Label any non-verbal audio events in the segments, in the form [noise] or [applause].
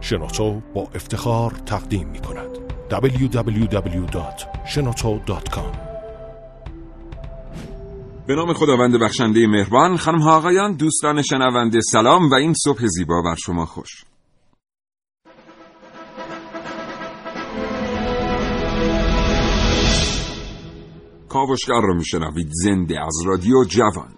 شنوتو با افتخار تقدیم می کند. www.shenoto.com به نام خداوند بخشنده مهربان خانم ها آقایان دوستان شنونده سلام و این صبح زیبا بر شما خوش. کاوشگر رو میشنوید زنده از رادیو جوان.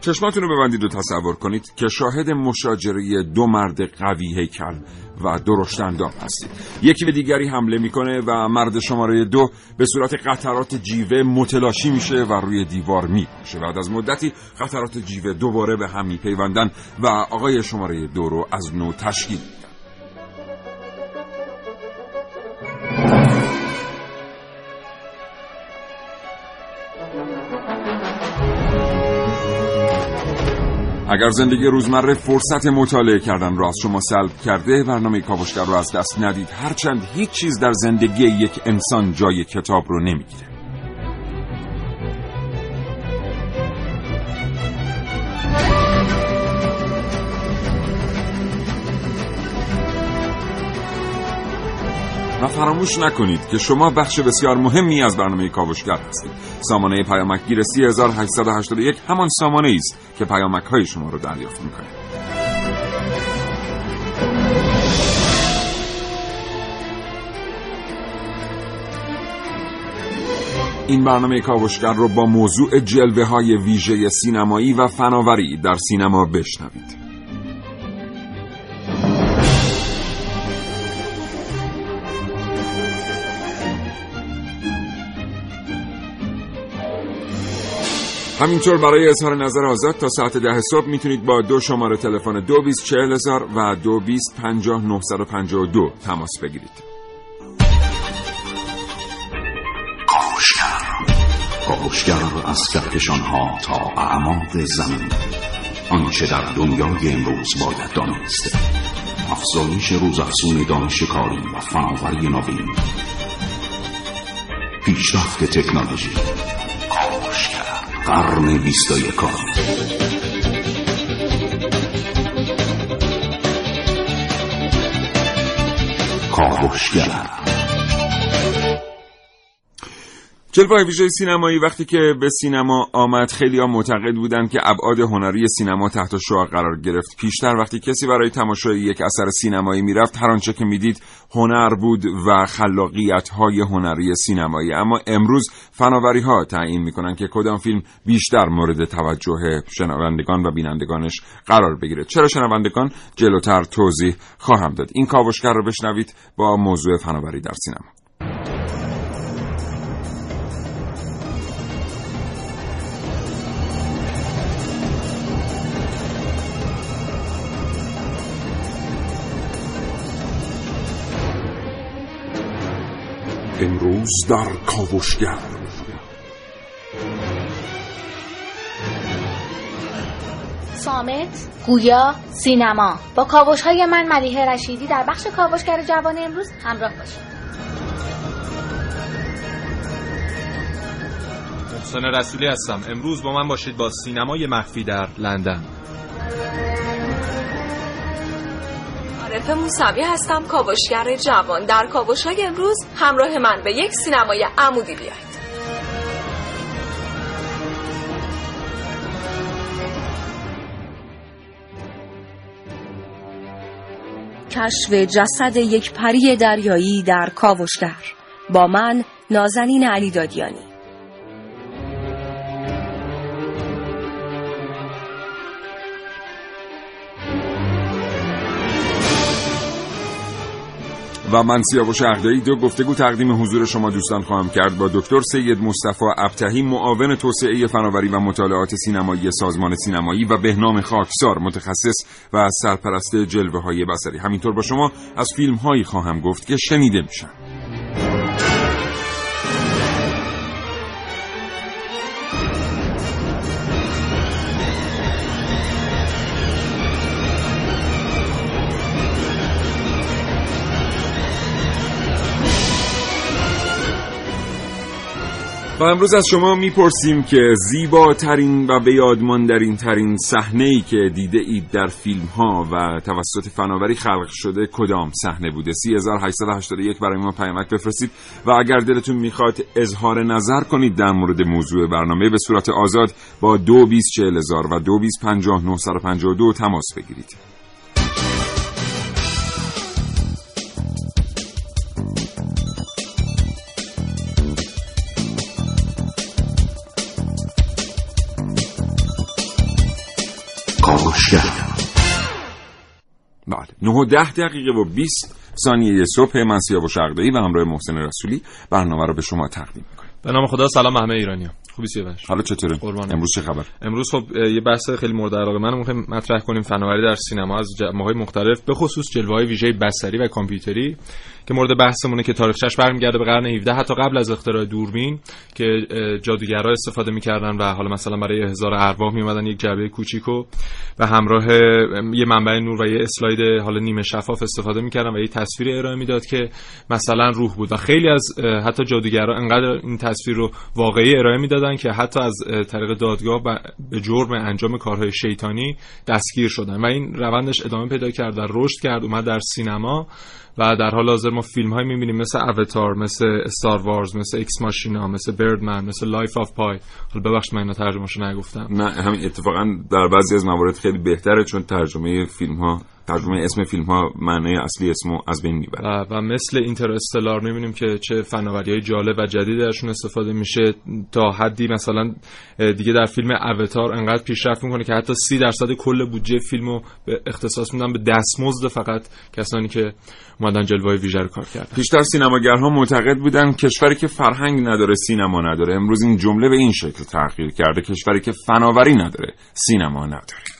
چشماتون رو ببندید و تصور کنید که شاهد مشاجره دو مرد قوی هیکل و درشتندام هستید. یکی به دیگری حمله می‌کنه و مرد شماره دو به صورت قطرات جیوه متلاشی میشه و روی دیوار میپاشه بعد از مدتی قطرات جیوه دوباره به هم میپیوندن و آقای شماره دو رو از نو تشکیل اگر زندگی روزمره فرصت مطالعه کردن را از شما سلب کرده برنامه کاوشگر رو از دست ندید. هرچند هیچ چیز در زندگی یک انسان جای کتاب رو نمی‌گیره. و فراموش نکنید که شما بخش بسیار مهمی از برنامه کاوشگر هستید. سامانه پیامکگیر 3881 همان سامانه است که پیامک های شما رو دریافت می‌کنه. این برنامه کاوشگر رو با موضوع جلوه های ویژه سینمایی و فناوری در سینما بشنوید. همینطور برای اظهار نظر آزاد تا ساعت ده صبح می‌تونید با دو شماره تلفن دو بیست چهل هزار و دو بیست پنجاه نهصد و پنجاه و دو تماس بگیرید. کاوشگر. از کهکشان ها تا اعماق زمین. آنچه در دنیای امروز باید دانست. افزایش روزافزون دانش کاری و فناوری نوین. پیشرفت تکنولوژی. قرن بیست و یکم جلوه ویژه سینمایی وقتی که به سینما آمد خیلی ها معتقد بودند که ابعاد هنری سینما تحت شعار قرار گرفت. پیشتر وقتی کسی برای تماشای یک اثر سینمایی می‌رفت هر آنچه که می‌دید هنر بود و خلاقیت های هنری سینمایی. اما امروز فناوری ها تعیین می‌کنن که کدام فیلم بیشتر مورد توجه شنوندگان و بینندگانش قرار بگیره. چرا شنوندگان؟ جلوتر توضیح خواهم داد. این کاوشگر رو بشنوید با موضوع فناوری در سینما. امروز در کاوشگر. سامت، گویا، سینما. با کاوش های من ملیحه رشیدی در بخش کاوشگر جوان امروز همراه باشید. محسن رسولی هستم. امروز با من باشید با سینمای مخفی در لندن. عارف موسوی هستم. کاوشگر جوان. در کاوش های امروز همراه من به یک سینمای عمودی بیاید کشف جسد یک پری دریایی در کاوشگر. با من نازنین علی و من سیاوش اهدایی دو گفتگو تقدیم حضور شما دوستان خواهم کرد. با دکتر سید مصطفی ابتهی معاون توسعه فناوری و مطالعات سینمایی سازمان سینمایی و بهنام خاکسار متخصص و سرپرست جلوه های بصری. همینطور با شما از فیلم هایی خواهم گفت که شنیده میشن و امروز از شما می‌پرسیم که زیباترین و به یادماندرین ترین صحنه ای که دیده اید در فیلم ها و توسط فناوری خلق شده کدام صحنه بوده؟ 3881 برای ما پیامک بفرستید و اگر دلتون می‌خواد اظهار نظر کنید در مورد موضوع برنامه به صورت آزاد با 224000 و 225952 تماس بگیرید. کاوشگر بله. 9 و 10 دقیقه و 20 ثانیه صبح من و شرقدهی و همراه محسن رسولی برنامه رو به شما تقدیم می‌کنیم. به نام خدا سلام همه ایرانی خوبی سیاوش حالا چطوره؟ قربانت. امروز چه خبر؟ امروز خب یه بحث خیلی مورد علاقه من می‌خوایم مطرح کنیم فناوری در سینما از جنبه‌های مختلف به خصوص جلوه‌های ویژه بصری و کامپیوتری. که مورد بحثمونه که تاریخچش برمیگرده به قرن 17 حتی قبل از اختراع دوربین که اه، جادوگرها استفاده می‌کردن و حالا مثلا برای هزار ارواح میومدن یک جعبه کوچیکو و همراه اه، یه منبع نور و یه اسلاید حالا نیمه شفاف استفاده می‌کردن و یه تصویر ارائه می‌داد که مثلا روح بود. و خیلی از حتی جادوگرها انقدر این تصویر رو واقعی ارائه می‌دادن که حتی از طریق دادگاه به جرم انجام کارهای شیطانی دستگیر شدن. و این روندش ادامه پیدا کرد و رشد کرد اومد در سینما. و در حال حاضر ما فیلم های می‌بینیم مثل آواتار مثل Star Wars مثل Ex Machina مثل Birdman مثل Life of Pi حالا ببخشید من اینا ترجمهشو نگفتم. نه همین اتفاقا در بعضی از موارد خیلی بهتره چون ترجمه فیلم ها ترجمه اسم فیلم ها معنی اصلی اسمو از بین می‌بره. و, مثل اینتر استلار می‌بینیم که چه فناوری های جالب و جدید درشون استفاده میشه تا حدی مثلا دیگه در فیلم اوتار انقدر پیشرفت می‌کنه که حتی سی درصد کل بودجه فیلم رو به اختصاص میدن به دستمزد فقط کسانی که اومدن جلوه ویژه رو کار کردن. پیشتر سینماگرها معتقد بودن کشوری که فرهنگ نداره سینما نداره. امروز این جمله به این شکل تغییر کرده کشوری که فناوری نداره سینما نداره.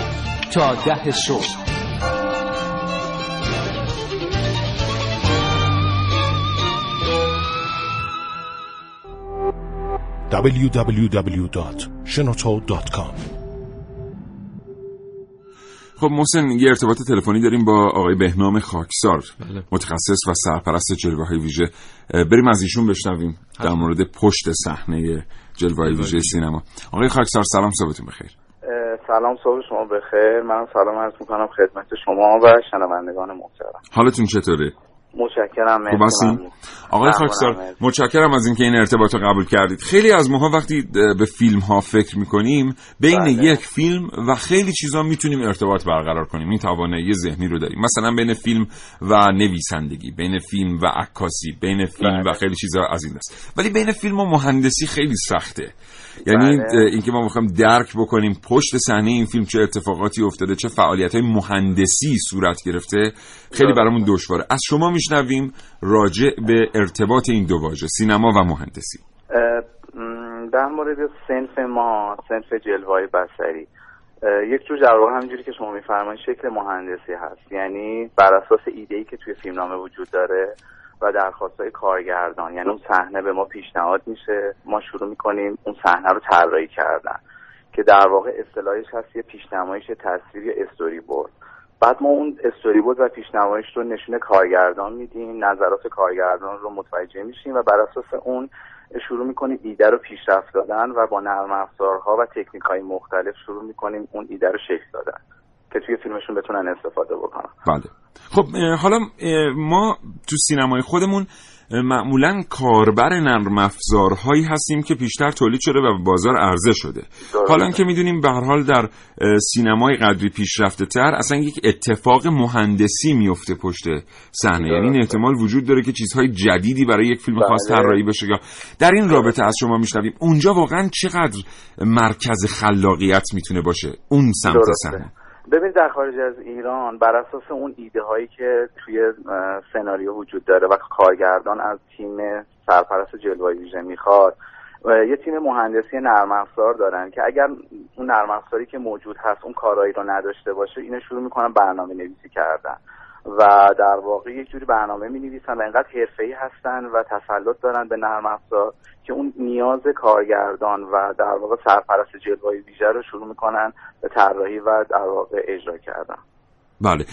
تا ده صبح. www.shenoto.com خب محسن یه ارتباط تلفنی داریم با آقای بهنام خاکسار بله. متخصص و سرپرست جلوه های ویژه بریم از ایشون بشنویم در مورد پشت صحنه جلوه های ویژه. سینما. آقای خاکسار سلام صبحتون بخیر. سلام صبح شما بخیر. من سلام عرض می‌کنم خدمت شما و شنوندگان محترم. حالتون چطوره؟ متشکرم. آقای خاکسار. متشکرم از اینکه این ارتباط رو قبول کردید. خیلی از ماها وقتی به فیلم ها فکر می‌کنیم بین بله. یک فیلم و خیلی چیزا می‌تونیم ارتباط برقرار کنیم. این توانایی ذهنی رو داریم. مثلا بین فیلم و نویسندگی بین فیلم و عکاسی بین فیلم بله. و خیلی چیزا از این دست. ولی بین فیلم و مهندسی خیلی سخته. یعنی بله. اینکه ما می‌خوایم درک بکنیم پشت صحنه این فیلم چه اتفاقاتی افتاده چه فعالیت های مهندسی صورت گرفته خیلی برامون دشواره. از شما میشنویم راجع به ارتباط این دو واژه سینما و مهندسی. در مورد سنف ما سنف جلوهای بصری یک جور واقع همینجوری که شما میفرمایید شکل مهندسی هست. یعنی بر اساس ایده ای که توی فیلمنامه وجود داره و درخواستای کارگردان. یعنی اون صحنه به ما پیشنهاد میشه. ما شروع می‌کنیم اون صحنه رو طراحی کردن. که در واقع اصطلاحش هست یه پیشنمایش تصویر استوری بورد بعد ما اون استوری بورد و پیشنمایش رو نشون کارگردان میدیم نظرات کارگردان رو متوجه میشیم و بر اساس اون شروع می‌کنیم ایده رو پیشرفت دادن و با نرم افزارها و تکنیک های مختلف شروع می‌کنیم اون ایده رو شکل دادن. که توی فیلمشون بتونن استفاده بکنن. بله. خب حالا ما تو سینمای خودمون معمولا کاربر نرم افزارهایی هستیم که پیشتر تولید شده و به بازار عرضه شده. حالا که می‌دونیم به هر حال در سینمای قدری پیشرفته تر اصلا یک اتفاق مهندسی میفته پشت صحنه. یعنی این احتمال وجود داره که چیزهای جدیدی برای یک فیلم خاص بله. طراحی بشه یا در این رابطه از شما میشنویم. اونجا واقعا چقدر مرکز خلاقیت می‌تونه باشه؟ اون سمت. صحنه. ببین در خارج از ایران بر اساس اون ایده هایی که توی سناریو وجود داره و کارگردان از تیم سرپرست جلوه ویژه می‌خواد یه تیم مهندسی نرم افزار دارن که اگر اون نرم افزاری که موجود هست اون کارایی رو نداشته باشه اینو شروع می‌کنن برنامه نویسی کردن. و در واقع یک جوری برنامه می نویسن و اینقدر حرفه‌ای هستن و تسلط دارن به نرم افزار که اون نیاز کارگردان و در واقع سرپرست جلوه ویژه رو شروع می‌کنن به طراحی و در واقع اجرا کردن. بله.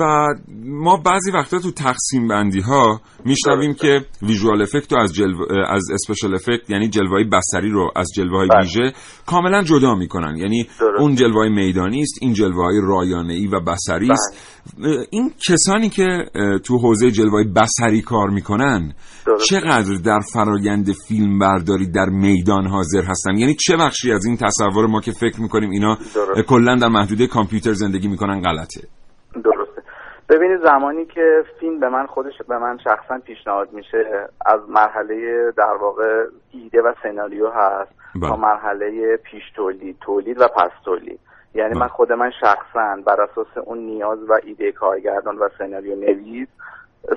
و ما بعضی وقتا تو تقسیم بندی ها میشنویم که ویژوال افکت رو از جلو از اسپشال افکت یعنی جلوه بسری رو از جلوه های بله. ویژه کاملا جدا می‌کنن. یعنی اون جلوه میدانی است این جلوه های رایانه ای و بسری است. بله. این کسانی که تو حوزه جلوه بسری کار می‌کنن چقدر در فرایند فیلم برداری در میدان حاضر هستن؟ یعنی چه بخشی از این تصور ما که فکر می‌کنیم اینا کلا در محدوده کامپیوتر زندگی می‌کنن غلطه؟ درسته. ببینید زمانی که فیلم به من خودش به من شخصا پیشنهاد میشه از مرحله در واقع ایده و سناریو هست با تا بله. مرحله پیش تولید تولید و پس تولید. یعنی من. خود من شخصا بر اساس اون نیاز و ایده کارگردان و سناریو نویس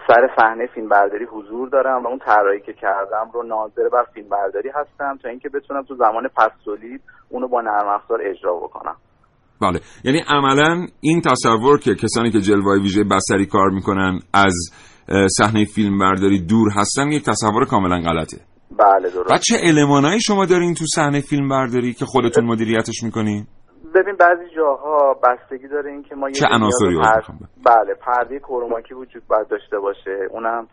سر صحنه فیلم برداری حضور دارم و اون طراحی که کردم رو ناظر بر فیلم برداری هستم تا اینکه بتونم تو زمان پس تولید اونو با نرم افزار اجرا بکنم. بله. یعنی عملا این تصور که کسانی که جلوه ویژه بسری کار می‌کنن از صحنه فیلم برداری دور هستن یک تصور کاملا غلطه. بله درست. و چه المانایی شما دارین تو صحنه فیلم برداری که خودتون مدیریتش می‌کنین؟ ببین بعضی جاها بستگی داره این که ما چه عناصری بله پرده کروماکی وجود باید داشته باشه. اونم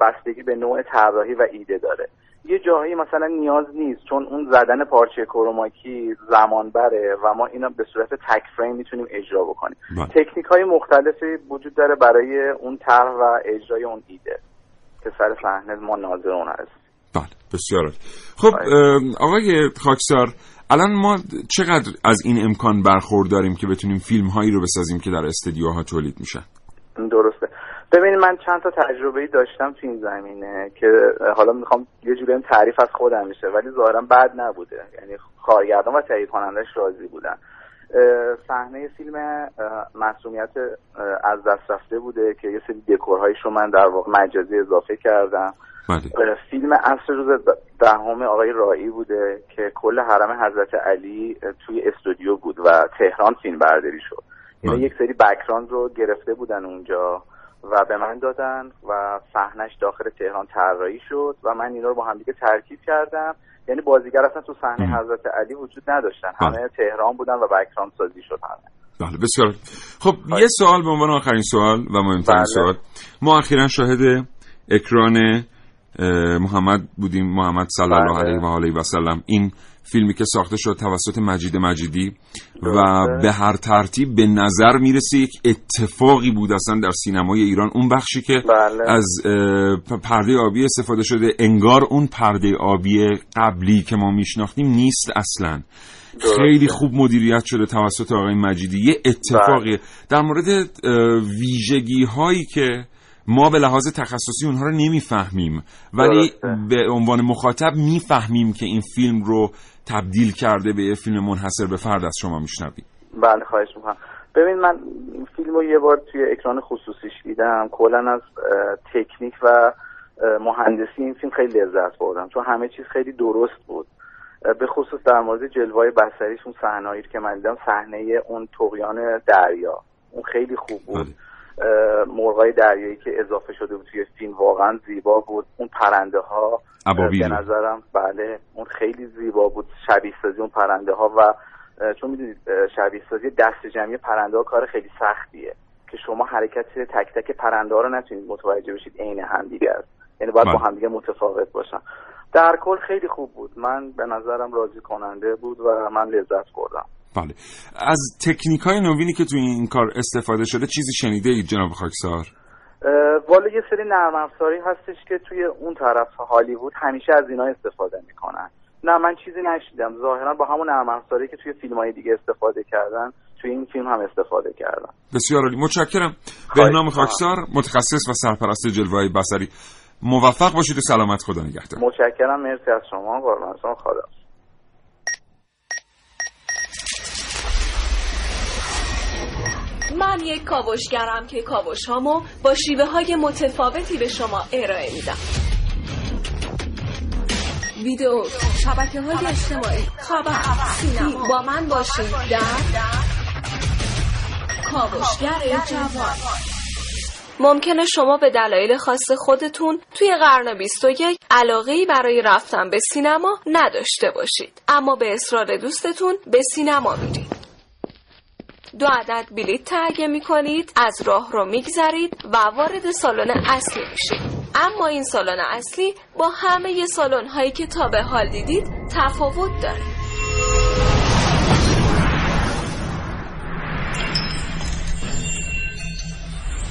بستگی به نوع طراحی و ایده داره. یه جاهایی مثلا نیاز نیست چون اون زدن پارچه کروماکی زمان بره و ما اینا به صورت تک فریم می‌تونیم اجرا بکنیم. بله. تکنیک های مختلفی وجود داره برای اون طرح و اجرای اون ایده. که سر صحنه ما ناظر اون هست بله بسیار خب بله. آقای خاکسار الان ما چقدر از این امکان برخورداریم که بتونیم فیلم هایی رو بسازیم که در استدیوها تولید میشن؟ درسته. ببینید من چند تا تجربه داشتم تو این زمینه که حالا می‌خوام یه جوری تعریف از خودم میشه ولی ظاهرا بد نبوده. یعنی کارگردان و تهیه کنندش راضی بودن. صحنه فیلم مسئولیت از دست رفته بوده که یه سری دکورهایش رو من در واقع مجازی اضافه کردم. بله. فیلم اصر روز دهم آقای رایی بوده که کل حرم حضرت علی توی استودیو بود و تهران فیلم برداری شد. یعنی یک سری بکراند رو گرفته بودن اونجا و به من دادن و صحنش داخل تهران طراحی شد و من اینا رو با هم دیگه ترکیب کردم. یعنی بازیگر اصلا تو صحنه حضرت علی وجود نداشتن. بله. همه تهران بودن و بکراند سازی شد همه. بله بسیار. خب یه سوال به عنوان آخرین سوال و مهمترین بله. سوال. ما اخیرا شاهد اکران محمد بودیم محمد صلی الله بله. علیه و آله و سلم این فیلمی که ساخته شد توسط مجید مجیدی و به هر ترتیب به نظر می‌رسه یک اتفاقی بود اصلا در سینمای ایران اون بخشی که بله. از پرده آبی استفاده شده انگار اون پرده آبی قبلی که ما میشناختیم نیست اصلا خیلی خوب مدیریت شده توسط آقای مجیدی یه اتفاقی بله. در مورد ویژگی هایی که ما به لحاظ تخصصی اونها رو نمی‌فهمیم. ولی به عنوان مخاطب می‌فهمیم که این فیلم رو تبدیل کرده به یه فیلم منحصر به فرد از شما میشنویم. بله خواهش می‌کنم. ببین من فیلم رو یه بار توی اکران خصوصیش دیدم. کلا از تکنیک و مهندسی این فیلم خیلی لذت بردم. چون همه چیز خیلی درست بود. به خصوص در مورد جلوه بسریش اون صحنه‌ای که من دیدم صحنه اون طغیان دریا. اون خیلی خوب بود. بله. مرغای دریایی که اضافه شده بود توی فیلم واقعا زیبا بود. اون پرنده ها به نظرم بله اون خیلی زیبا بود. شبیه سازی اون پرنده ها و چون می‌دونید شبیه سازی دست جمعی پرنده ها کار خیلی سختیه که شما حرکت تک تک پرنده ها رو نتونید متوجه بشید عین همدیگه است. یعنی باید با بله. همدیگه متفاوت باشن. در کل خیلی خوب بود. من به نظرم راضی کننده بود و من لذت بردم. بله. از تکنیک های نوینی که توی این کار استفاده شده چیزی شنیده اید جناب خاکسار؟ والا یه سری نرم افزاری هستش که توی اون طرف هالیوود همیشه از اینا استفاده می‌کنن. نه من چیزی نشیدم. ظاهرا با همون نرم افزاری که توی فیلم های دیگه استفاده کردن توی این فیلم هم استفاده کردن بسیار عالی. متشکرم. بهنام خاکسار متخصص و سرپرست جلوه بصری. موفق باشید و سلامت خدا نگهدار. متشکرم. مرسی از شما. قربان شما. خدا. من یک کاوشگرم که کاوش هامو با شیوه های متفاوتی به شما ارائه میدم. ویدیو شبکه های اجتماعی خبر سینما. با من باشید در کاوشگر جوان. ممکنه شما به دلایل خاص خودتون توی قرن 21 علاقه برای رفتن به سینما نداشته باشید. اما به اصرار دوستتون به سینما میرید. دو عدد بلیت تهیه می کنید از راه رو میگذرید و وارد سالن اصلی میشید. اما این سالن اصلی با همه سالن هایی که تا به حال دیدید تفاوت داره.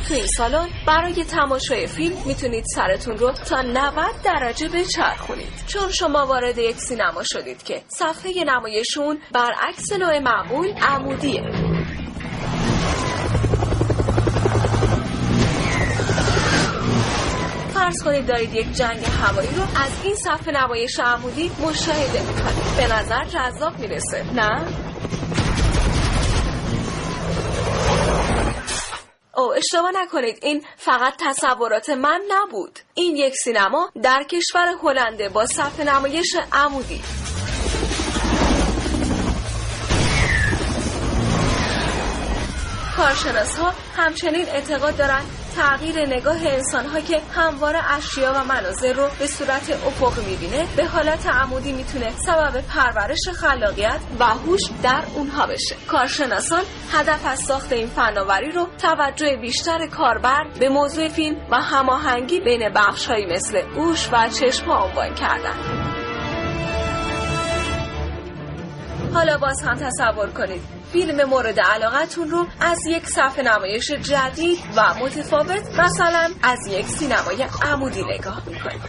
تو این سالن برای تماشای فیلم می‌تونید سرتون رو تا 90 درجه بچرخونید چون شما وارد یک سینما شدید که صفحه نمایشون برعکس نوع معمول عمودیه. فرض کنید دارید یک جنگ هوایی رو از این صفحه نمایش عمودی مشاهده می‌کنید. به نظر جذاب می‌رسه. نه؟ او اشتباه نکنید. این فقط تصورات من نبود. این یک سینما در کشور هلنده با صفحه نمایش عمودی. کارشناس ها همچنین اعتقاد دارند تغییر نگاه انسان ها که همواره اشیا و مناظر رو به صورت افق می‌بینه به حالت عمودی می‌تونه سبب پرورش خلاقیت و هوش در اونها بشه. کارشناسان هدف از ساخت این فناوری رو توجه بیشتر کاربر به موضوع فیلم و هماهنگی بین بخشهایی مثل گوش و چشم عنوان کردن. حالا باز هم تصور کنید. فیلم مورد علاقتون رو از یک صفحه نمایش جدید و متفاوت مثلا از یک سینمای عمودی نگاه می‌کنید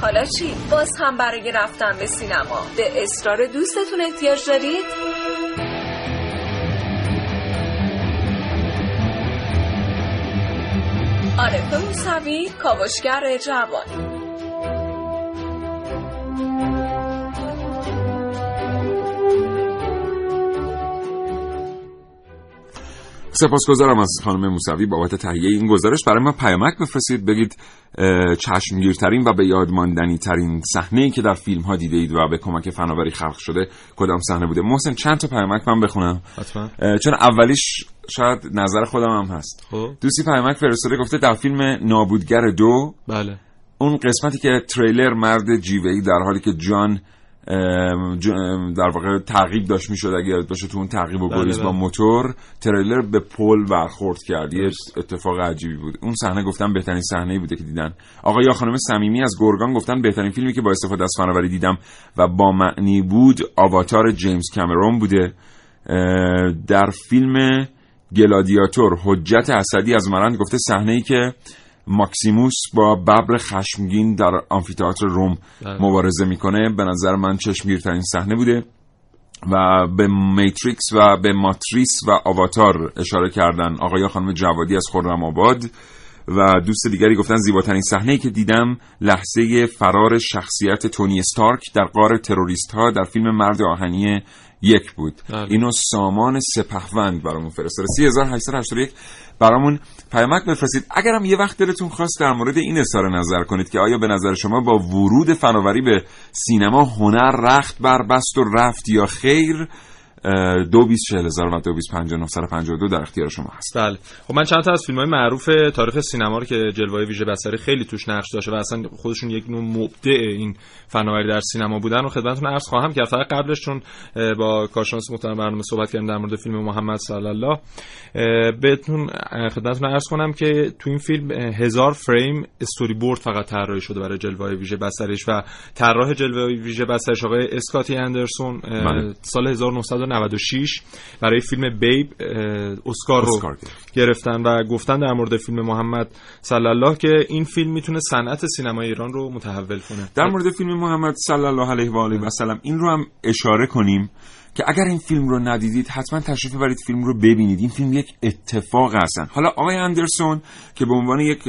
حالا چی؟ باز هم برای رفتن به سینما به اصرار دوستتون احتیاج دارید؟ عارف موسوی کاوشگر جوان سپاسگزارم از خانم موسوی بابت تهیه این گزارش. برای ما پیامک بفرستید. بگید چشمگیرترین و به یاد ماندنی ترین صحنه ای که در فیلم ها دیده اید و به کمک فناوری خلق شده کدام صحنه بوده؟ محسن چند تا پیامک من بخونم؟ حتما. چون اولیش شاید نظر خودم هم هست. خب. دوستی پیامک فرستاده گفته در فیلم نابودگر دو بله. اون قسمتی که تریلر مرد جیوهی در حالی که جان در واقع تعقیب داشت می‌شد اگه یاد باشه تو اون تعقیب و گریز با موتور تریلر به پل برخورد کرد. یه اتفاق عجیبی بود. اون صحنه گفتم بهترین صحنه بوده که دیدن. آقا یا خانم صمیمی از گرگان گفتن بهترین فیلمی که با استفاده از فناوری دیدم و با معنی بود آواتار جیمز کامرون بوده. در فیلم گلادیاتور حجت اسدی از مرند گفته صحنه ای که ماکسیموس با ببر خشمگین در آمفیتئاتر روم مبارزه می‌کنه. به نظر من چشمگیرترین صحنه بوده و به Matrix و به ماتریس و آواتار اشاره کردن. آقای خانم جوادی از خرم آباد و دوست دیگری گفتن زیباترین صحنه که دیدم لحظه فرار شخصیت تونی استارک در قار تروریست ها در فیلم مرد آهنی یک بود. اینو سامان سپهوند برامون فرستاده. 3881 برامون پیامک بفرستید. اگرم یه وقت دلتون خواست در مورد این اظهار نظر کنید که آیا به نظر شما با ورود فناوری به سینما هنر رخت بر بست و رفت یا خیر دو بیس چهل و دو بیس پنج دو در اختیار شما هست. بله. خب من چند تا از فیلم های معروف تاریخ سینما رو که جلوه ویژه بصری خیلی توش نقش داشته و اصلا خودشون یک نوع مبدع این فناوری در سینما بودن و خدمتتون عرض خواهم کرد. فقط قبلش چون با کارشناس محترم برنامه صحبت کردیم در مورد فیلم محمد صلی الله بهتون خدمتتون عرض کنم که تو این فیلم هزار فریم استوری بورد فقط طراحی شده برای جلوه ویژه بصریش و طراح جلوه ویژه بصریش آقای اسکاتی اندرسون سال 1990 96 برای فیلم بیب اسکار رو گرفتن و گفتن در مورد فیلم محمد صلی الله که این فیلم می‌تونه صنعت سینما ایران رو متحول کنه. در مورد فیلم محمد صلی الله علیه و آله و سلم این رو هم اشاره کنیم. که اگر این فیلم رو ندیدید حتما تشریف ببرید فیلم رو ببینید. این فیلم یک اتفاق هستن. حالا آقای اندرسون که به عنوان یک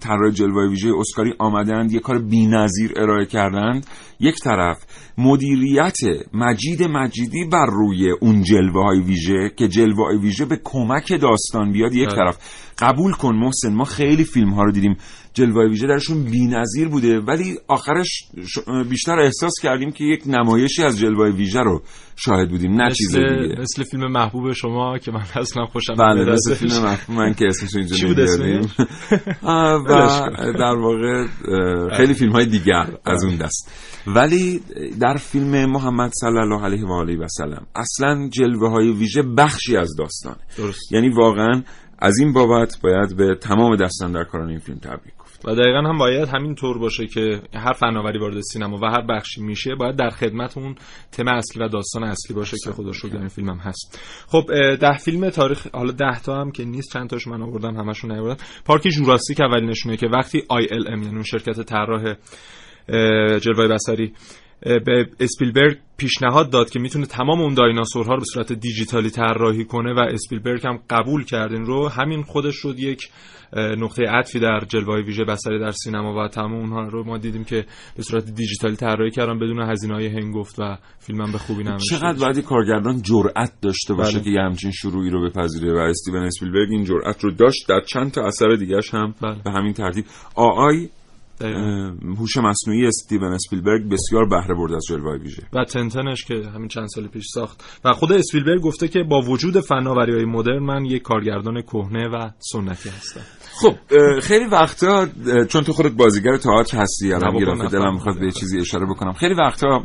طراح جلوه ویژه اسکاری آمدند یک کار بی‌نظیر ارائه کردند. یک طرف مدیریت مجید مجیدی بر روی اون جلوه های ویژه که جلوه های ویژه به کمک داستان بیاد. یک بله. طرف قبول کن محسن ما خیلی فیلم ها رو دیدیم. جلوه ویژه درشون بی‌نظیر بوده. ولی آخرش بیشتر احساس کردیم که یک نمایشی از جلوه ویژه رو شاهد بودیم نه چیز دیگه. مثل فیلم محبوب شما که من اصلا خوشم بله مثل فیلم محبوب من که اسمش اینجا نمیاریم. [laughs] و در واقع خیلی فیلم های دیگر از اون دست. ولی در فیلم محمد صلی الله علیه و آله و سلم اصلا جلوه های ویژه بخشی از داستانه. درست. یعنی واقعا از این بابت باید به تمام دستاندرکاران این فیلم تبریک و دقیقا هم باید همین طور باشه که هر فناوری وارد سینما و هر بخشی میشه باید در خدمت اون تم اصلی و داستان اصلی باشه که خدا شکر این فیلم هم هست. خب ده فیلم تاریخ حالا ده تا هم که نیست چند تاش من آوردم همشون نیاوردم پارک جوراسیک اولینشونه که وقتی ILM یعنی اون شرکت طراح جلوه بصری به اسپیلبرگ پیشنهاد داد که می‌تونه تمام اون دایناسورها رو به صورت دیجیتالی طراحی کنه و اسپیلبرگ هم قبول کرد این رو همین خودش شد یک نقطه عطفی در جلوه ویژه بصری در سینما و تمام اونها رو ما دیدیم که به صورت دیجیتالی طراحی کردن بدون هزینه های هنگفت و فیلم به خوبی نمیشه چقدر بعدی کارگردان جرأت داشته باشه بله. که یه همچین شروعی رو بپذیره و استیون اسپیلبرگ این جرأت رو داشت در چند تا اثر دیگهش هم بله. به همین ترتیب آی هوش مصنوعی استیون اسپیلبرگ بسیار بهره برد از جلوه ویژه و تنتنش که همین چند سال پیش ساخت. و خود اسپیلبرگ گفته که با وجود فناوری های مدرن من یک کارگردان کهنه و سنتی هستم. خب خیلی وقتا چون تو خودت بازیگر تئاتر هستی الان گرفته دلم می‌خواد به چیزی اشاره بکنم. خیلی وقتا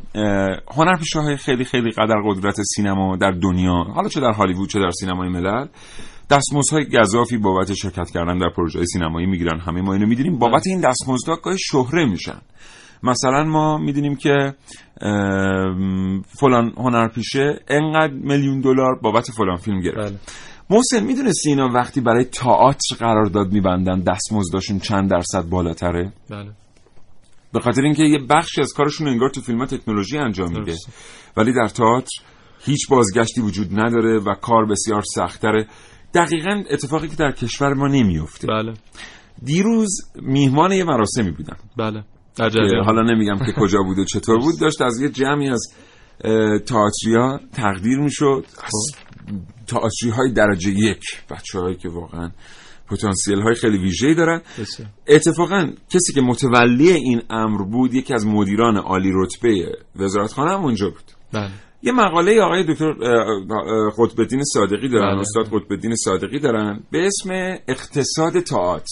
هنرپیشه های خیلی خیلی قدر قدرت سینما در دنیا حالا چه در هالیوود چه در سینمای ملل دستمزدهای گذافی بابت شرکت کردن در پروژه سینمایی می‌گیرن. همه ما اینو می‌دونیم. بابت این دستمزدها گاهی شهره میشن. مثلا ما می‌دونیم که فلان هنرپیشه انقدر میلیون دلار بابت فلان فیلم گرفت. بله. محسن می‌دونستی اینا وقتی برای تئاتر قرارداد میبندن دستمزدشون چند درصد بالاتره؟ بله. به خاطر اینکه یه بخشی از کارشون انگار تو فیلم تکنولوژی انجام میده. ولی در تئاتر هیچ بازگشتی وجود نداره و کار بسیار سختره دقیقا اتفاقی که در کشور ما نمیفته بله. دیروز میهمان یه مراسمی بودم بله. حالا نمیگم که کجا بود و چطور بود داشت از یه جمعی از تئاتریا تقدیر می‌شد. تئاتری های درجه یک بچه هایی که واقعا پتانسیل های خیلی ویژه‌ای دارن. اتفاقا کسی که متولی این امر بود یکی از مدیران عالی رتبه وزارتخانه هم اونجا بود. بله. یه مقاله آقای دکتر قطبالدین صادقی دارن بله. استاد قطبالدین صادقی دارن به اسم اقتصاد تئاتر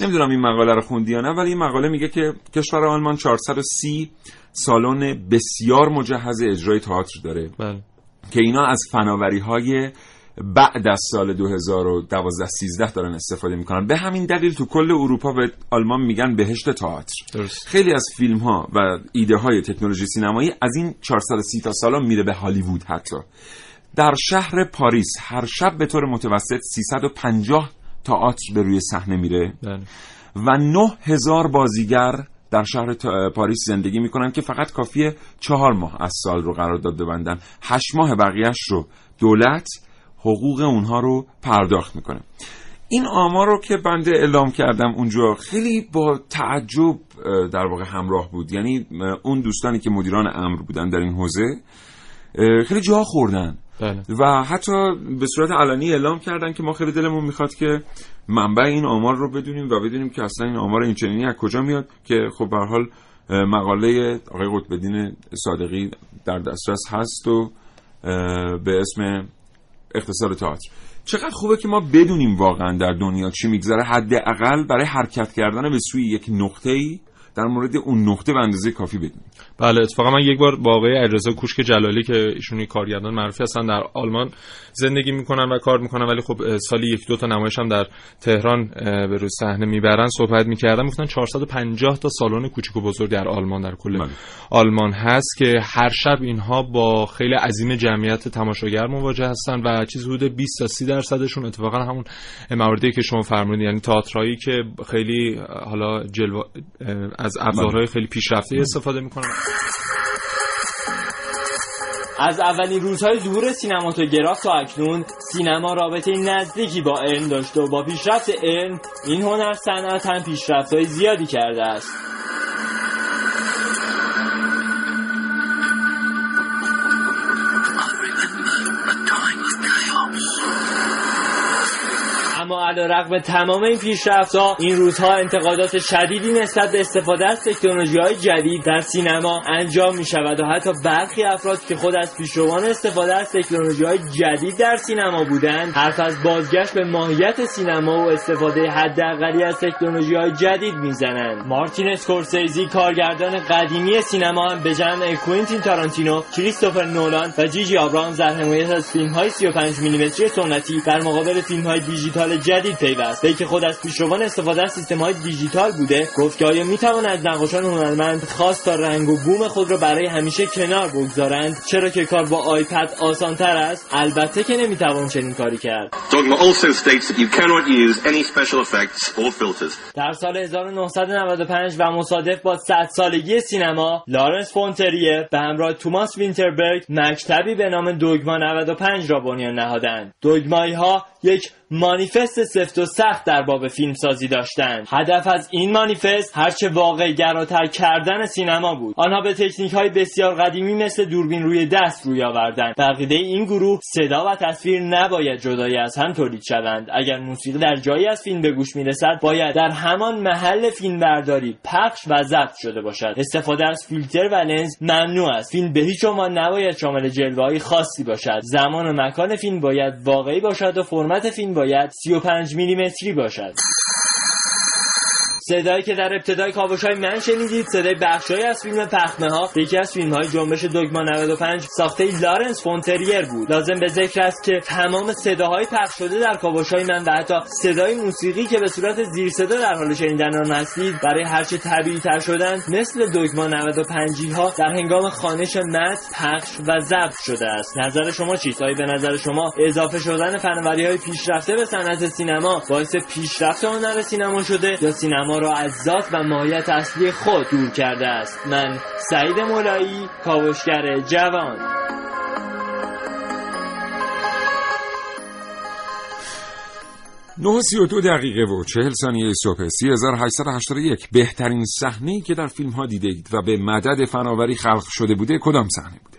نمی‌دونم این مقاله رو خوندی یا نه ولی این مقاله میگه که کشور آلمان 430 سالن بسیار مجهز اجرای تئاتر داره بله. که اینا از فناوری های بعد از سال 2012 13 دارن استفاده می‌کنن. به همین دلیل تو کل اروپا به آلمان میگن بهشت تئاتر. خیلی از فیلم ها و ایده های تکنولوژی سینمایی از این 430 تا سال میره به هالیوود حتی. در شهر پاریس هر شب به طور متوسط 350 تئاتر به روی صحنه میره. بله. و 9000 بازیگر در شهر پاریس زندگی می‌کنن که فقط کافیه چهار ماه از سال رو قرار داد ببندن هشت ماه بقیهش رو دولت حقوق اونها رو پرداخت می‌کنه. این آمار رو که بنده اعلام کردم اونجا خیلی با تعجب در واقع همراه بود. یعنی اون دوستانی که مدیران امر بودن در این حوزه خیلی جا خوردن. بله. و حتی به صورت علنی اعلام کردن که ما خیلی دلمون می‌خواد که منبع این آمار رو بدونیم و بدونیم که اصلا این آمار این چنینی از کجا میاد که خب به حال مقاله آقای قطبدین صادقی در دسترس هست و به اسم اقتصاد تئاتر. چقدر خوبه که ما بدونیم واقعا در دنیا چی میگذره حداقل برای حرکت کردن به سوی یک نقطه ای در مورد اون نقطه به اندازه کافی بدونیم بله اتفاقا من یک بار با آقای اجازه کوشک جلالی که ایشونی کارگردان معروفی هستن در آلمان زندگی می‌کنن و کار می‌کنن ولی خب سالی یک دو تا نمایش هم در تهران به روی صحنه می‌برن صحبت می‌کردن گفتن 450 تا سالن کوچیک و بزرگ در آلمان در کل بله. آلمان هست که هر شب اینها با خیلی عظیم جمعیت تماشاگر مواجه هستن و چیز حدود 20 تا 30 درصدشون اتفاقا همون مواردی که شما فرمودید یعنی تئاترایی که خیلی حالا جلو از ابزارهای خیلی پیشرفته استفاده می‌کنن از اولین روزهای ظهور سینماتوگراف تا اکنون سینما رابطه نزدیکی با علم داشته و با پیشرفت علم این هنر صنعت هم پیشرفتهای زیادی کرده است. رقم تمام این پیشرفت ها این روزها انتقادات شدیدی نسبت به استفاده از تکنولوژی های جدید در سینما انجام می شود و حتی برخی افراد که خود از پیشروان استفاده از تکنولوژی های جدید در سینما بودند حرف از بازگشت به ماهیت سینما و استفاده حداقلی از تکنولوژی های جدید می‌زنند. مارتین اسکورسیزی کارگردان قدیمی سینما هم به جمع کوینتین تارانتینو کریستوفر نولان و جیجی آبرامز در حمایت از فیلم های 35 میلیمتری سنتی در مقابل فیلم های دیجیتال جدید پیوست وی که خود از پیشروان استفاده از سیستم های دیجیتال بوده. گفت که آیا می‌توان از نقاشان هنرمند خواست تا رنگ و بوم خود را برای همیشه کنار بگذارند؟ چرا که کار با آیپد آسان تر است؟ البته که نمی‌توان چنین کاری کرد. در سال 1995 و مصادف با 100 سالگی سینما لارس فون تریه به همراه توماس وینتربرگ مکتبی به نام دوگما 95 را بنیان نهادند. دوگمایی ها یک مانیفست سفت و سخت در باب فیلم سازی داشتند هدف از این مانیفست هرچه واقع گراتر کردن سینما بود. آنها به تکنیک های بسیار قدیمی مثل دوربین روی دست روی آوردند به عقیده این گروه صدا و تصویر نباید جدایی از هم تولید شوند. اگر موسیقی در جایی از فیلم به گوش می‌رسد باید در همان محل فیلم برداری پخش و ضبط شده باشد. استفاده از فیلتر و لنز ممنوع است. فیلم به هیچ عنوان نباید شامل جلوه خاصی باشد. زمان و مکان فیلم باید واقعی باشد و فرمت فیلم باید 35 میلیمتری باشد. صدایی که در ابتدای کاوش های من شنیدید صدای بخشهایی از فیلم پخمه ها یکی از فیلم های جنبش دوگما 95 ساخته لارنس فونتریر بود. لازم به ذکر است که تمام صداهای پخش شده در کاوش های من و حتی صدای موسیقی که به صورت زیر صدا در حال شنیدن آن هستید برای هرچه طبیعی تر شدن مثل دوگما 95 ها در هنگام خانش متن پخش و ضبط شده است. نظر شما چیست؟ به نظر شما اضافه شدن فناوری های پیشرفته به صنعت سینما باعث پیشرفت هنر سینما شده یا سینما را از ذات و ماهیت اصلی خود دور کرده است. من سعید مولایی کاوشگر جوان. نه سی و دو دقیقه و چهل ثانیه صبح سی هزار یک. بهترین صحنه که در فیلم ها دیده اید و به مدد فناوری خلق شده بوده کدام صحنه بوده؟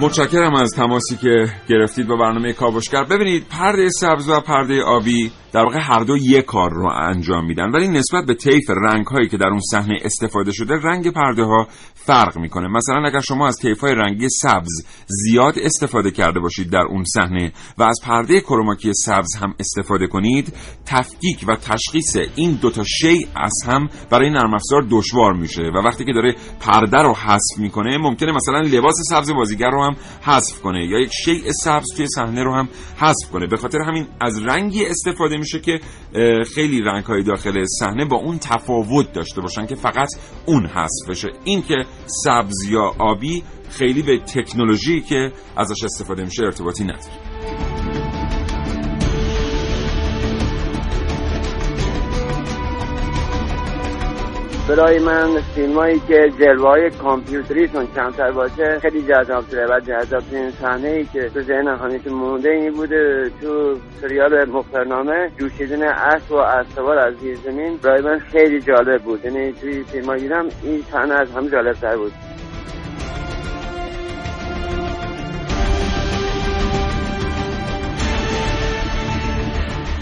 متشکرم از تماسی که گرفتید با برنامه کاوشگر. ببینید پرده سبز و پرده آبی در واقع هر دو یک کار رو انجام میدن ولی نسبت به طیف رنگ هایی که در اون صحنه استفاده شده رنگ پرده ها فرق می‌کنه. مثلا اگر شما از طیف های رنگی سبز زیاد استفاده کرده باشید در اون صحنه و از پرده کروماکی سبز هم استفاده کنید تفکیک و تشخیص این دوتا شی از هم برای نرم افزار دشوار میشه. و وقتی که داره پرده رو حذف می‌کنه ممکنه مثلا لباس سبز بازیگر رو هم حذف کنه یا یک شیء سبز توی صحنه رو هم حذف کنه. به خاطر همین از رنگی استفاده میشه که خیلی رنگ های داخل صحنه با اون تفاوت داشته باشن که فقط اون حذف بشه. این که سبز یا آبی خیلی به تکنولوژی که ازش استفاده میشه ارتباطی نداره. برای من فیلم هایی که جلوه های کامپیوتریشون کمتر باشه خیلی جذاب تره و جذاب صحنه ای که تو ذهن همیشه مونده این بوده تو سریال مخترنامه جوشیدن اسب و استوار از زیر زمین برای من خیلی جالب بود. یعنی توی فیلم دیدم این صحنه از هم جالب تر بود.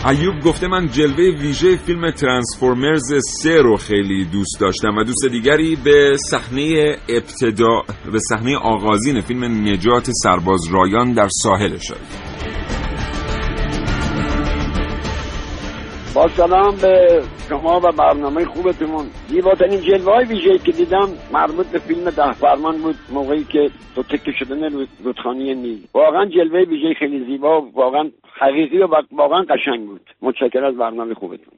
ایوب گفته من جلوه ویژه فیلم ترانسفورمرز 3 رو خیلی دوست داشتم و دوست دیگری به صحنه ابتدا به صحنه آغازین فیلم نجات سرباز رایان در ساحل شد. با سلام به شما و برنامه خوبتون. زیباترین جلوه های ویژه که دیدم مربوط به فیلم ده فرمان بود موقعی که تو تکه شدن رودخانه نیل. واقعا جلوه ویژه خیلی زیبا و واقعا حقیقی و واقعا قشنگ بود. متشکر از برنامه خوبتون.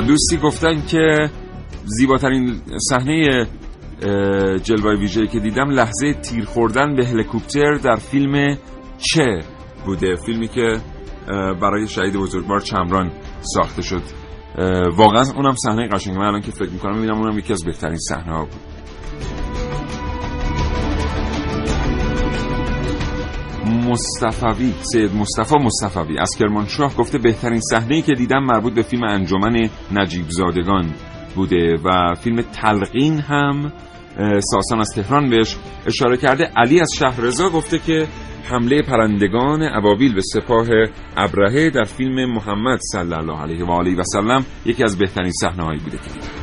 دوستی گفتن که زیباترین صحنه جلوه ویژه‌ای که دیدم لحظه تیر خوردن به هلیکوپتر در فیلم چه بوده؟ فیلمی که برای شهید بزرگوار چمران ساخته شد. واقعا اونم صحنه قشنگه. من الان که فکر می‌کنم می‌بینم اونم یکی از بهترین صحنه ها بود. مصطفوی سید مصطفی مصطفوی. از کرمانشاه گفته بهترین صحنه که دیدم مربوط به فیلم انجمن نجیب زادگان بوده و فیلم تلقین هم ساسان از تهران بهش اشاره کرده. علی از شهرزا گفته که حمله پرندگان ابابیل به سپاه ابرهه در فیلم محمد صلی الله علیه و آله و سلم یکی از بهترین صحنه هایی بوده که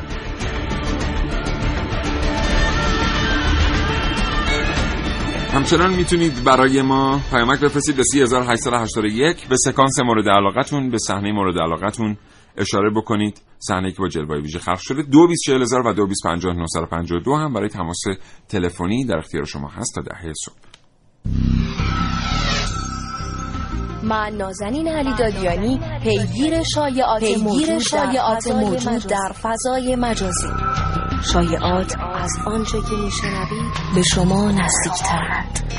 همچنان می‌تونید برای ما پیامک بفرستید به 3881 به سکانس مورد علاقتون به صحنه مورد علاقتون اشاره بکنید. صحنه که با جلوه ویژه خلق شده. 224000 و 225952 هم برای تماس تلفنی در اختیار شما هست تا دهه صبح. من نازنین علی دادیانی پیگیر شایعات موجود در فضای مجازی. شایعات از آنچه که میشنوید به شما نزدیکترند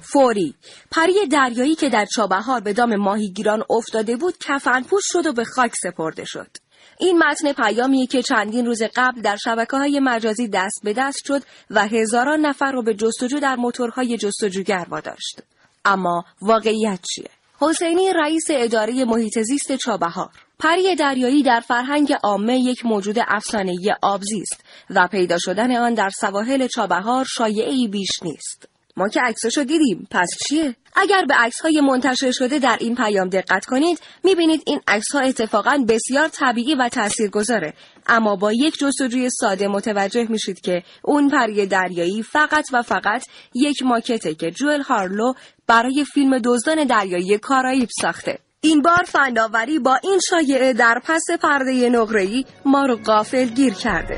فوری پری دریایی که در چابهار به دام ماهیگیران افتاده بود کفنپوش شد و به خاک سپرده شد این متن پیامیه که چندین روز قبل در شبکه های مجازی دست به دست شد و هزاران نفر رو به جستجو در موتورهای جستجوگر واداشت. اما واقعیت چیه؟ حسینی رئیس اداره محیط زیست چابهار پری دریایی در فرهنگ عامه یک موجود افسانه‌ای آبزی است و پیدا شدن آن در سواحل چابهار شایعی بیش نیست. ما که عکسشو دیدیم پس چیه؟ اگر به عکس های منتشر شده در این پیام دقت کنید می‌بینید این عکس ها اتفاقا بسیار طبیعی و تاثیرگذاره. اما با یک جستجوی ساده متوجه میشید که اون پری دریایی فقط و فقط یک ماکته که جوئل هارلو برای فیلم دزدان دریایی کارائیب ساخته. این بار فناوری با این شایعه در پس پرده نقره‌ای ما رو غافل گیر کرده.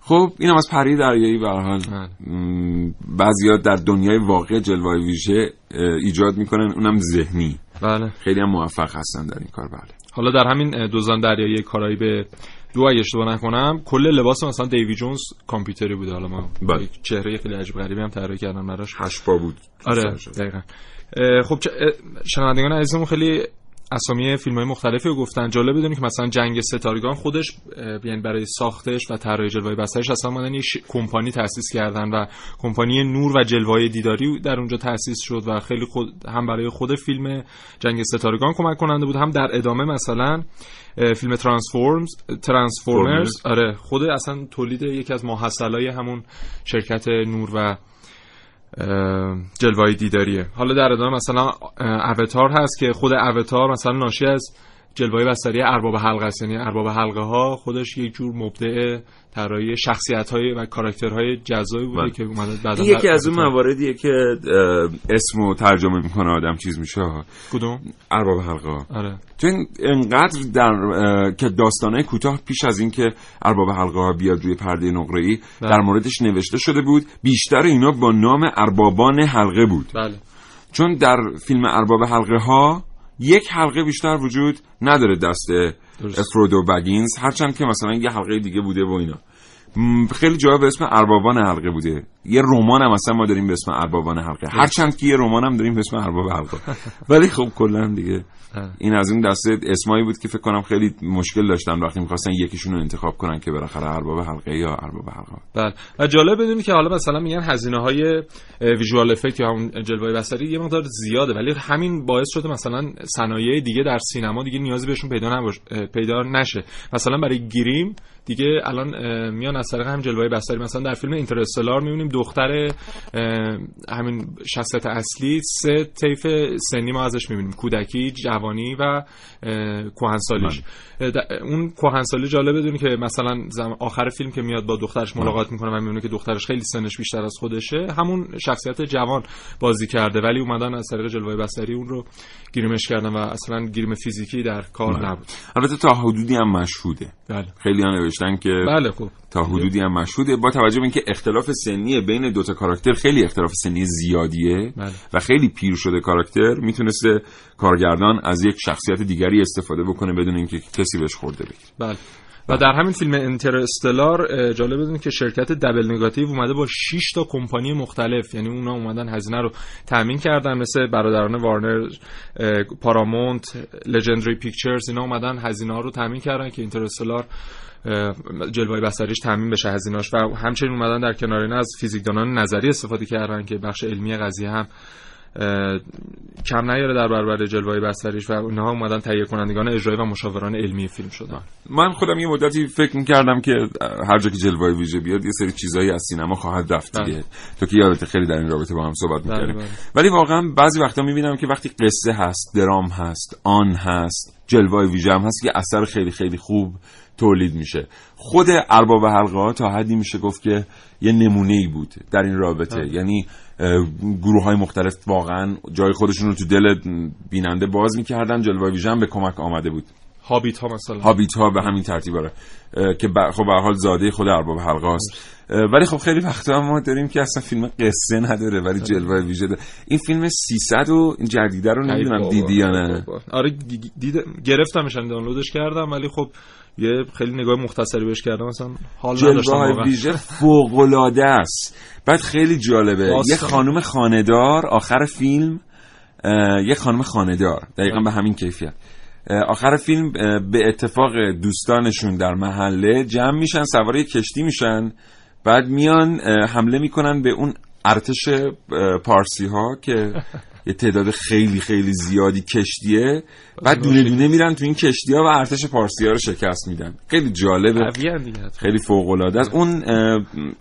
خب اینم از پری دریایی به حال. بله. بعضیا در دنیای واقع جلوه ویژه ایجاد می‌کنن اونم ذهنی. بله. خیلی هم موفق هستن در این کار بله. حالا در همین دوزان دریایی کارایی به دو اگه اشتباه نکنم کل لباس مثلا دیوی جونز کامپیوتری بوده. حالا ما بله. چهره خیلی عجیب غریبی هم طراحی کردن براش. هشت بود. آره دقیقاً. خب شنوندگان عزیزمون خیلی اسامی فیلم های مختلفی رو گفتن. جالب بدونی که مثلا جنگ ستارگان خودش یعنی برای ساختش و طراحی جلوه بسترش اصلا مدن یک کمپانی تأسیس کردن و کمپانی نور و جلوه دیداری در اونجا تأسیس شد و خیلی خود هم برای خود فیلم جنگ ستارگان کمک کننده بود هم در ادامه مثلا فیلم ترانسفورمز ترانسفورمرز. آره خود اصلا تولید یکی از ماحصلای همون شرکت نور و جلوه دیداریه. حالا در ادامه مثلا اوتار هست که خود اوتار مثلا ناشی از جلوه بستری ارباب حلقه است. یعنی ارباب حلقه ها خودش یک جور مبدع طراحی شخصیت های و کاراکترهای جذابی بوده بله. که اومده بعدا یکی از اون مواردیه که اسمو ترجمه می‌کنه آدم چیز میشه. کدوم؟ ارباب حلقه آره. تو اینقدر در که داستانه کوتاه پیش از اینکه ارباب حلقه ها بیاد روی پرده نقره ای بله. در موردش نوشته شده بود بیشتر اینا با نام اربابان حلقه بود. بله. چون در فیلم ارباب حلقه ها یک حلقه بیشتر وجود نداره دست فرودو بگینز هرچند که مثلا یه حلقه دیگه بوده و اینا. خیلی به اسم اربابان حلقه بوده. یه رمان هم مثلا ما داریم به اسم اربابان حلقه. هرچند که یه رمان هم داریم به اسم ارباب حلقه. ولی خب کلا دیگه این از اون دسته اسمایی بود که فکر کنم خیلی مشکل داشتن وقتی می‌خواستن یکیشون رو انتخاب کنن که بالاخره ارباب حلقه یا ارباب حلقه. بله. و جالب بدونی که حالا مثلا میگن هزینه های ویژوال افکت یا همون جلوه بصری یه مقدار زیاده ولی همین باعث شده مثلا صنایع دیگه در سینما دیگه نیازی بهشون پیدا نباشه پیدا نشه. مثلا برای گریم دیگه الان میان از طریق هم جلوه بصری مثلا در فیلم اینترستلار می‌بینیم دختر همین شخصیت اصلی سه طیف سنی ما ازش می‌بینیم. کودکی جوانی و کهنسالیش. اون کهنسالی جالب بدونی که مثلا آخر فیلم که میاد با دخترش ملاقات می‌کنه و می‌بینه که دخترش خیلی سنش بیشتر از خودشه همون شخصیت جوان بازی کرده. ولی اومدن از طریق جلوه بصری اون رو گیریمش کردن و اصلا گریم فیزیکی در کار نبود. البته تا حدودی هم مشهوده. بله. خیلی ها نوشتن که بله خب تا حدودی هم مشهوده. با توجه به اینکه اختلاف سنی بین دوتا کاراکتر خیلی اختلاف سنی زیادیه بله. و خیلی پیر شده کاراکتر می‌تونسته کارگردان از یک شخصیت دیگری استفاده بکنه بدون اینکه کسی بهش خورده بگیره. بله. و در همین فیلم انترستلار اه، جالب بدونید که شرکت دبل نگاتیو اومده با 6 تا کمپانی مختلف یعنی اونا اومدن هزینه رو تامین کردن مثل برادران وارنر پارامونت لژندری پیکچرز اینا اومدن هزینه ها رو تامین کردن که اینترستلار جلوه بصریش تامین بشه هزینه‌اش و همچنین اومدن در کنار اینا از فیزیکدانان نظری استفاده کردن که بخش علمی قضیه هم کم نیاره در برابر جلوه بصریش و اونها اومدن تهیه کنندگان اجرایی و مشاوران علمی فیلم شدن. من خودم یه مدتی فکر می‌کردم که هر جا که جلوه ویژه بیاد یه سری چیزایی از سینما خواهد رفت دیگه. بله. تو که یادت خیلی در این رابطه با هم صحبت بله، می‌کردیم بله. ولی واقعا بعضی وقتا می‌بینم که وقتی قصه هست درام هست آن هست جلوه ویژه هم هست که اثر خیلی خیلی خوب تولید میشه. خود ارباب حلقه ها تا حدی میشه گفت که یه نمونه ای بود در این رابطه. بله. یعنی گروه های مختلف واقعا جای خودشون رو تو دل بیننده باز می‌کردن. جلوه ویژه هم به کمک آمده بود. هابیت ها مثلا. هابیت ها به همین ترتیب آره. که خب به هر حال زاده خود ارباب حلقه است ولی خب خیلی وقتا ما داریم که اصلا فیلم قصه نداره ولی جلوه ویژه داره. این فیلم 300 و این جدیده رو نمی‌دونم دیدی یا نه. آره دی- دید گرفتمش یعنی دانلودش کردم ولی خب یه خیلی نگاه مختصری بهش کردم مثلا حال نداشتم جلوه ویژه فوق العاده است. بعد خیلی جالبه. یه خانم خاندار آخر فیلم یه خانم خاندار دقیقا به همین کیفیت. آخر فیلم به اتفاق دوستانشون در محله جمع میشن سوار کشتی میشن. بعد میان حمله می‌کنن به اون ارتش پارسی ها که [laughs] یه تعداد خیلی خیلی زیادی کشتیه. بعد دونه دونه میرن تو این کشتی ها و ارتش پارسی ها رو شکست میدن. خیلی جالبه. خیلی فوق العاده است. اون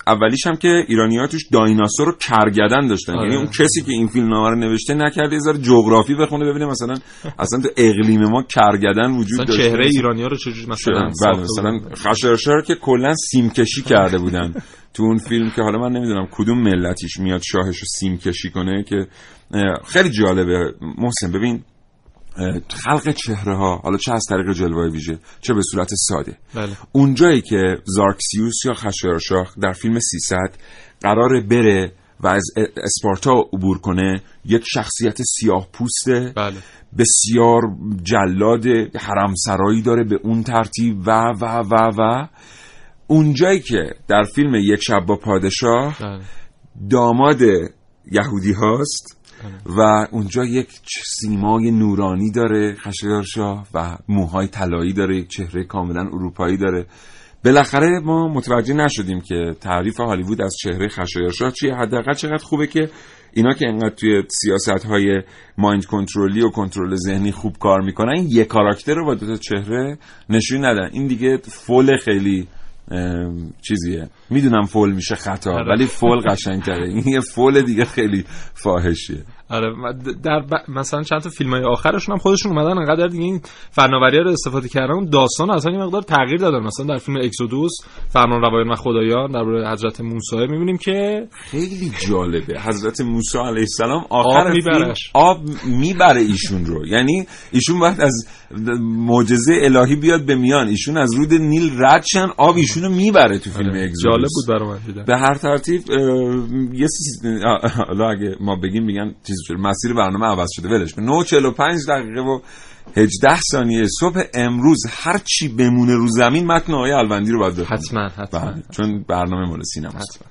اولیش هم که ایرانی ها توش دایناسور رو کرگدن داشتن. آره. یعنی اون کسی که این فیلم نامه رو نوشته نکرده یه جغرافی بخونه ببینه. مثلا اصلا تو اقلیم ما کرگدن وجود داشته چهره ایرانی ها رو چجوری مثلا بله مثلا رو که کلا سیم کشی کرده بودن. تو اون فیلم که حالا من نمی‌دونم کدوم ملتیش میاد شاهش رو سیم کشی کنه که خیلی جالبه. محسن ببین خلق چهره ها حالا چه از طریق جلوه ویژه چه به صورت ساده. بله. اونجایی که زارکسیوس یا خشایارشاه در فیلم 300 قراره بره و از اسپارتا عبور کنه یک شخصیت سیاه پوسته بله. بسیار جلاد حرمسرایی داره به اون ترتیب و و و و. اونجایی که در فیلم یک شب با پادشاه بله. داماد یهودی هاست و اونجا یک سیمای نورانی داره خشایارشاه و موهای طلایی داره یک چهره کاملا اروپایی داره. بالاخره ما متوجه نشدیم که تعریف هالیوود از چهره خشایارشاه چیه. حداقل چقدر خوبه که اینا که انقدر توی سیاست های مایند کنترلی و کنترل ذهنی خوب کار می‌کنن این یه کاراکتر رو با دو تا چهره نشون ندن. این دیگه فول خیلی چیزیه. می‌دونم فول میشه خطا آره. ولی فول قشنگتره. این یه فول دیگه خیلی فاحشیه. آره در ب... مثلا چند تا فیلم های آخرشون هم خودشون اومدن انقدر دیگه این فناوری رو استفاده کردن. اون داستان اصلا یه مقدار تغییر دادن. مثلا در فیلم اکسودوس فرمان روایان و خدایان در حضرت موسی می‌بینیم که خیلی جالبه. حضرت موسی علیه السلام آخر آب فیلم میبرش. آب می‌بره ایشون رو. یعنی ایشون باید از معجزه الهی بیاد به میان. ایشون از رود نیل رد شن آب ایشون رو می‌بره تو فیلم اکسودوس. جالب بود دیدن. به هر ترتیب اه، یه سی- آه، اگه ما بگیم میگن چیز شده مسیر برنامه عوض شده ولش کن. 9:45 دقیقه و 18 ثانیه صبح امروز هر چی بمونه رو زمین متن آقای الوندی رو باید بخونیم حتما حتما. بله، چون برنامه مال سینماست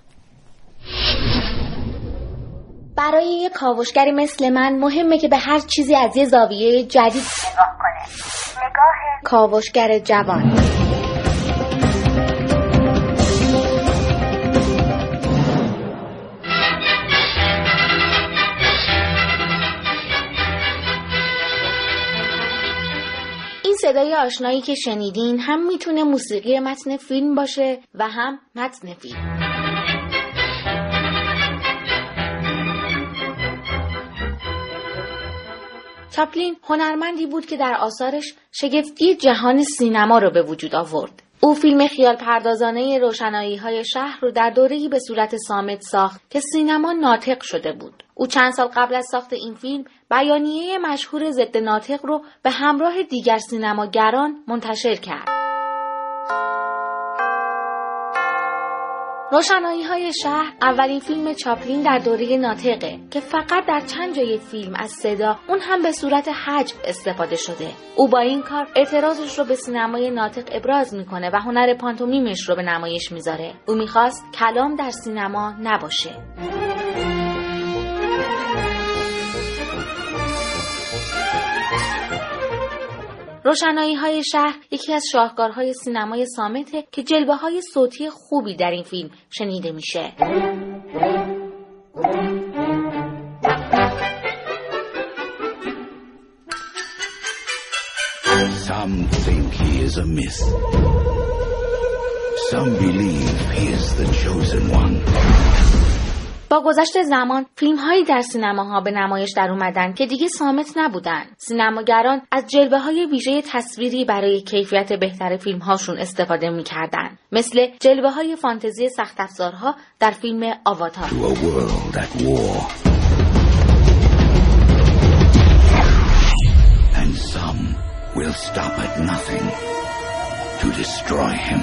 برای یه کاوشگری مثل من مهمه که به هر چیزی از یه زاویه جدید نگاه کنه. نگاه کاوشگر جوان. صدای آشنایی که شنیدین هم می‌تونه موسیقی متن فیلم باشه و هم متن فیلم. چاپلین هنرمندی بود که در آثارش شگفتی جهان سینما را به وجود آورد. او فیلم خیال پردازانه روشنایی های شهر رو در دوره‌ای به صورت سامت ساخت که سینما ناطق شده بود. او چند سال قبل از ساخت این فیلم بیانیه مشهور ضد ناطق رو به همراه دیگر سینماگران منتشر کرد. روشنایی های شهر اولین فیلم چاپلین در دوره ناطقه که فقط در چند جای فیلم از صدا اون هم به صورت حجم استفاده شده. او با این کار اعتراضش رو به سینمای ناطق ابراز می‌کنه و هنر پانتومیمش رو به نمایش می‌ذاره. او می‌خواست کلام در سینما نباشه. روشنایی های شهر یکی از شاهکارهای سینمای سامته که جلوه های صوتی خوبی در این فیلم شنیده میشه. Some. با گذشت زمان فیلم هایی در سینماها به نمایش در اومدن که دیگه سامت نبودن. سینماگران از جلوه های ویژه تصویری برای کیفیت بهتر فیلم هاشون استفاده می‌کردن. مثل جلوه های فانتزی سخت افزارها در فیلم آواتار. To destroy him.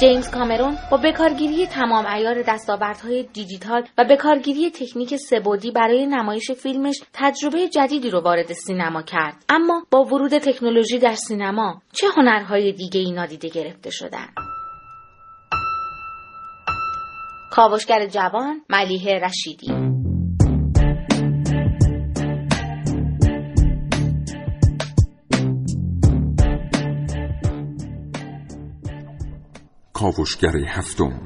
جیمز کامرون با بکارگیری تمام ایار دستاوردهای دیجیتال و بکارگیری تکنیک سبودی برای نمایش فیلمش تجربه جدیدی رو وارد سینما کرد. اما با ورود تکنولوژی در سینما چه هنرهای دیگه ای نادیده گرفته شدن؟ کاوشگر جوان ملیه رشیدی. کاوشگر هفتم.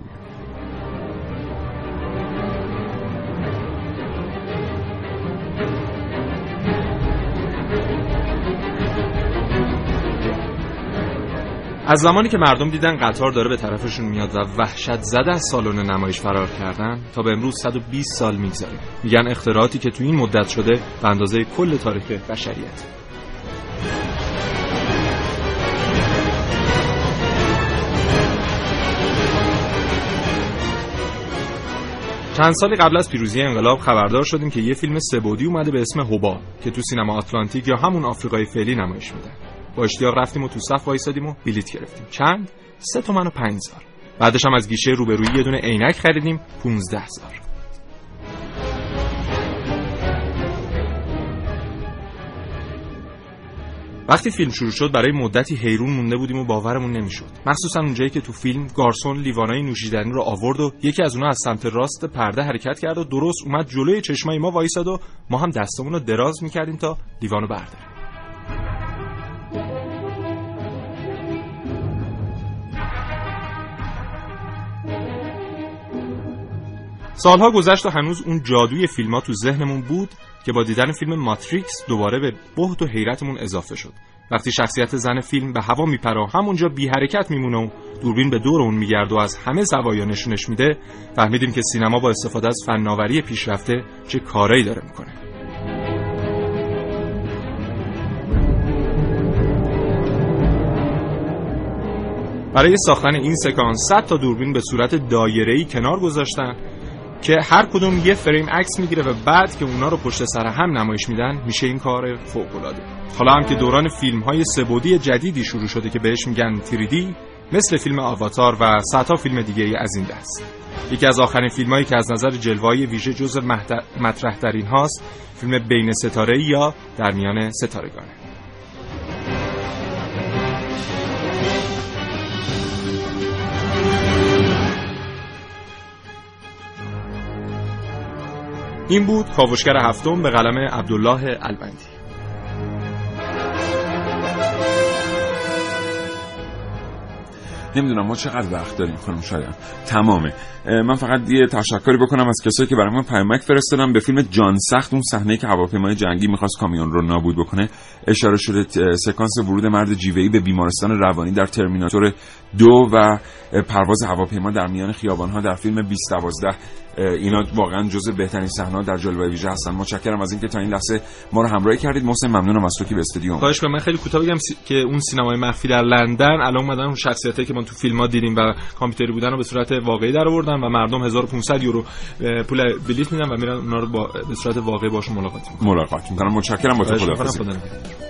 از زمانی که مردم دیدن قطار داره به طرفشون میاد و وحشت زده از سالن نمایش فرار کردن تا به امروز 120 سال میگذره. میگن اختراعاتی که تو این مدت شده به اندازه کل تاریخ بشریت. چند سالی قبل از پیروزی انقلاب خبردار شدیم که یه فیلم سبودی اومده به اسم هوبا که تو سینما آتلانتیک یا همون آفریقای فعلی نمایش میده. با اشتیاق رفتیم و تو صف وایسادیم و بلیت گرفتیم. چند؟ سه تومن و پنج زار بعدش هم از گیشه روبرویی یه دونه عینک خریدیم 15 زار وقتی فیلم شروع شد برای مدتی حیرون مونده بودیم و باورمون نمی‌شد. مخصوصا اونجایی که تو فیلم گارسون لیوانای نوشیدنی رو آورد و یکی از اونها از سمت راست پرده حرکت کرد و درست اومد جلوی چشمای ما وایساد و ما هم دستمون رو دراز می‌کردیم تا لیوانو برداریم. سالها گذشت و هنوز اون جادوی فیلم ها تو ذهنمون بود که با دیدن فیلم ماتریکس دوباره به بهت و حیرتمون اضافه شد. وقتی شخصیت زن فیلم به هوا میپره همونجا بی حرکت میمونه و دوربین به دور اون میگرد و از همه زوایا نشونش میده فهمیدیم که سینما با استفاده از فناوری پیشرفته چه کارایی داره می‌کنه. برای ساختن این سکانس 100 تا دوربین به صورت دایره‌ای کنار گذاشتن که هر کدوم یه فریم عکس می‌گیره و بعد که اونا رو پشت سر هم نمایش میدن میشه این کار فوق العاده حالا هم که دوران فیلم های سبودی جدیدی شروع شده که بهش میگن 3D مثل فیلم آواتار و صدها فیلم دیگه از این دست. یکی از آخرین فیلم هایی که از نظر جلوه‌ای ویژه جز مطرح ترین هاست فیلم بین ستاره یا در میان ستارگانه. این بود کاوشگر هفتم به قلم عبدالله البندی. نمی‌دونم ما چقدر وقت داریم خانم شایان. تمامه. من فقط یه تشکری بکنم از کسایی که برای من پیامک فرستادن. به فیلم جان سخت اون صحنه که هواپیمای جنگی می‌خواست کامیون رو نابود بکنه. اشاره شده سکانس ورود مرد جیوهی به بیمارستان روانی در ترمیناتور دو و پرواز هواپیما در میان خیابانها در فیلم 2012 اینا واقعا جزء بهترین صحنه در جلوه ویژه هستن. متشکرم از اینکه تا این لحظه ما رو همراهی کردید. محسن ممنونم از تو که به استودیو خواهش من خیلی کوتاه بگم که اون سینمای مخفی در لندن الان اومدن اون شخصیتایی که ما تو فیلم ها دیدیم و کامپیوتری بودن رو به صورت واقعی در آوردن و مردم 1500 یورو پول بلیط میدن و میرن اونا رو با به صورت واقعی باشون ملاقات می‌کنن. ملاقات می‌کنن متشکرم. با تو خداحافظی.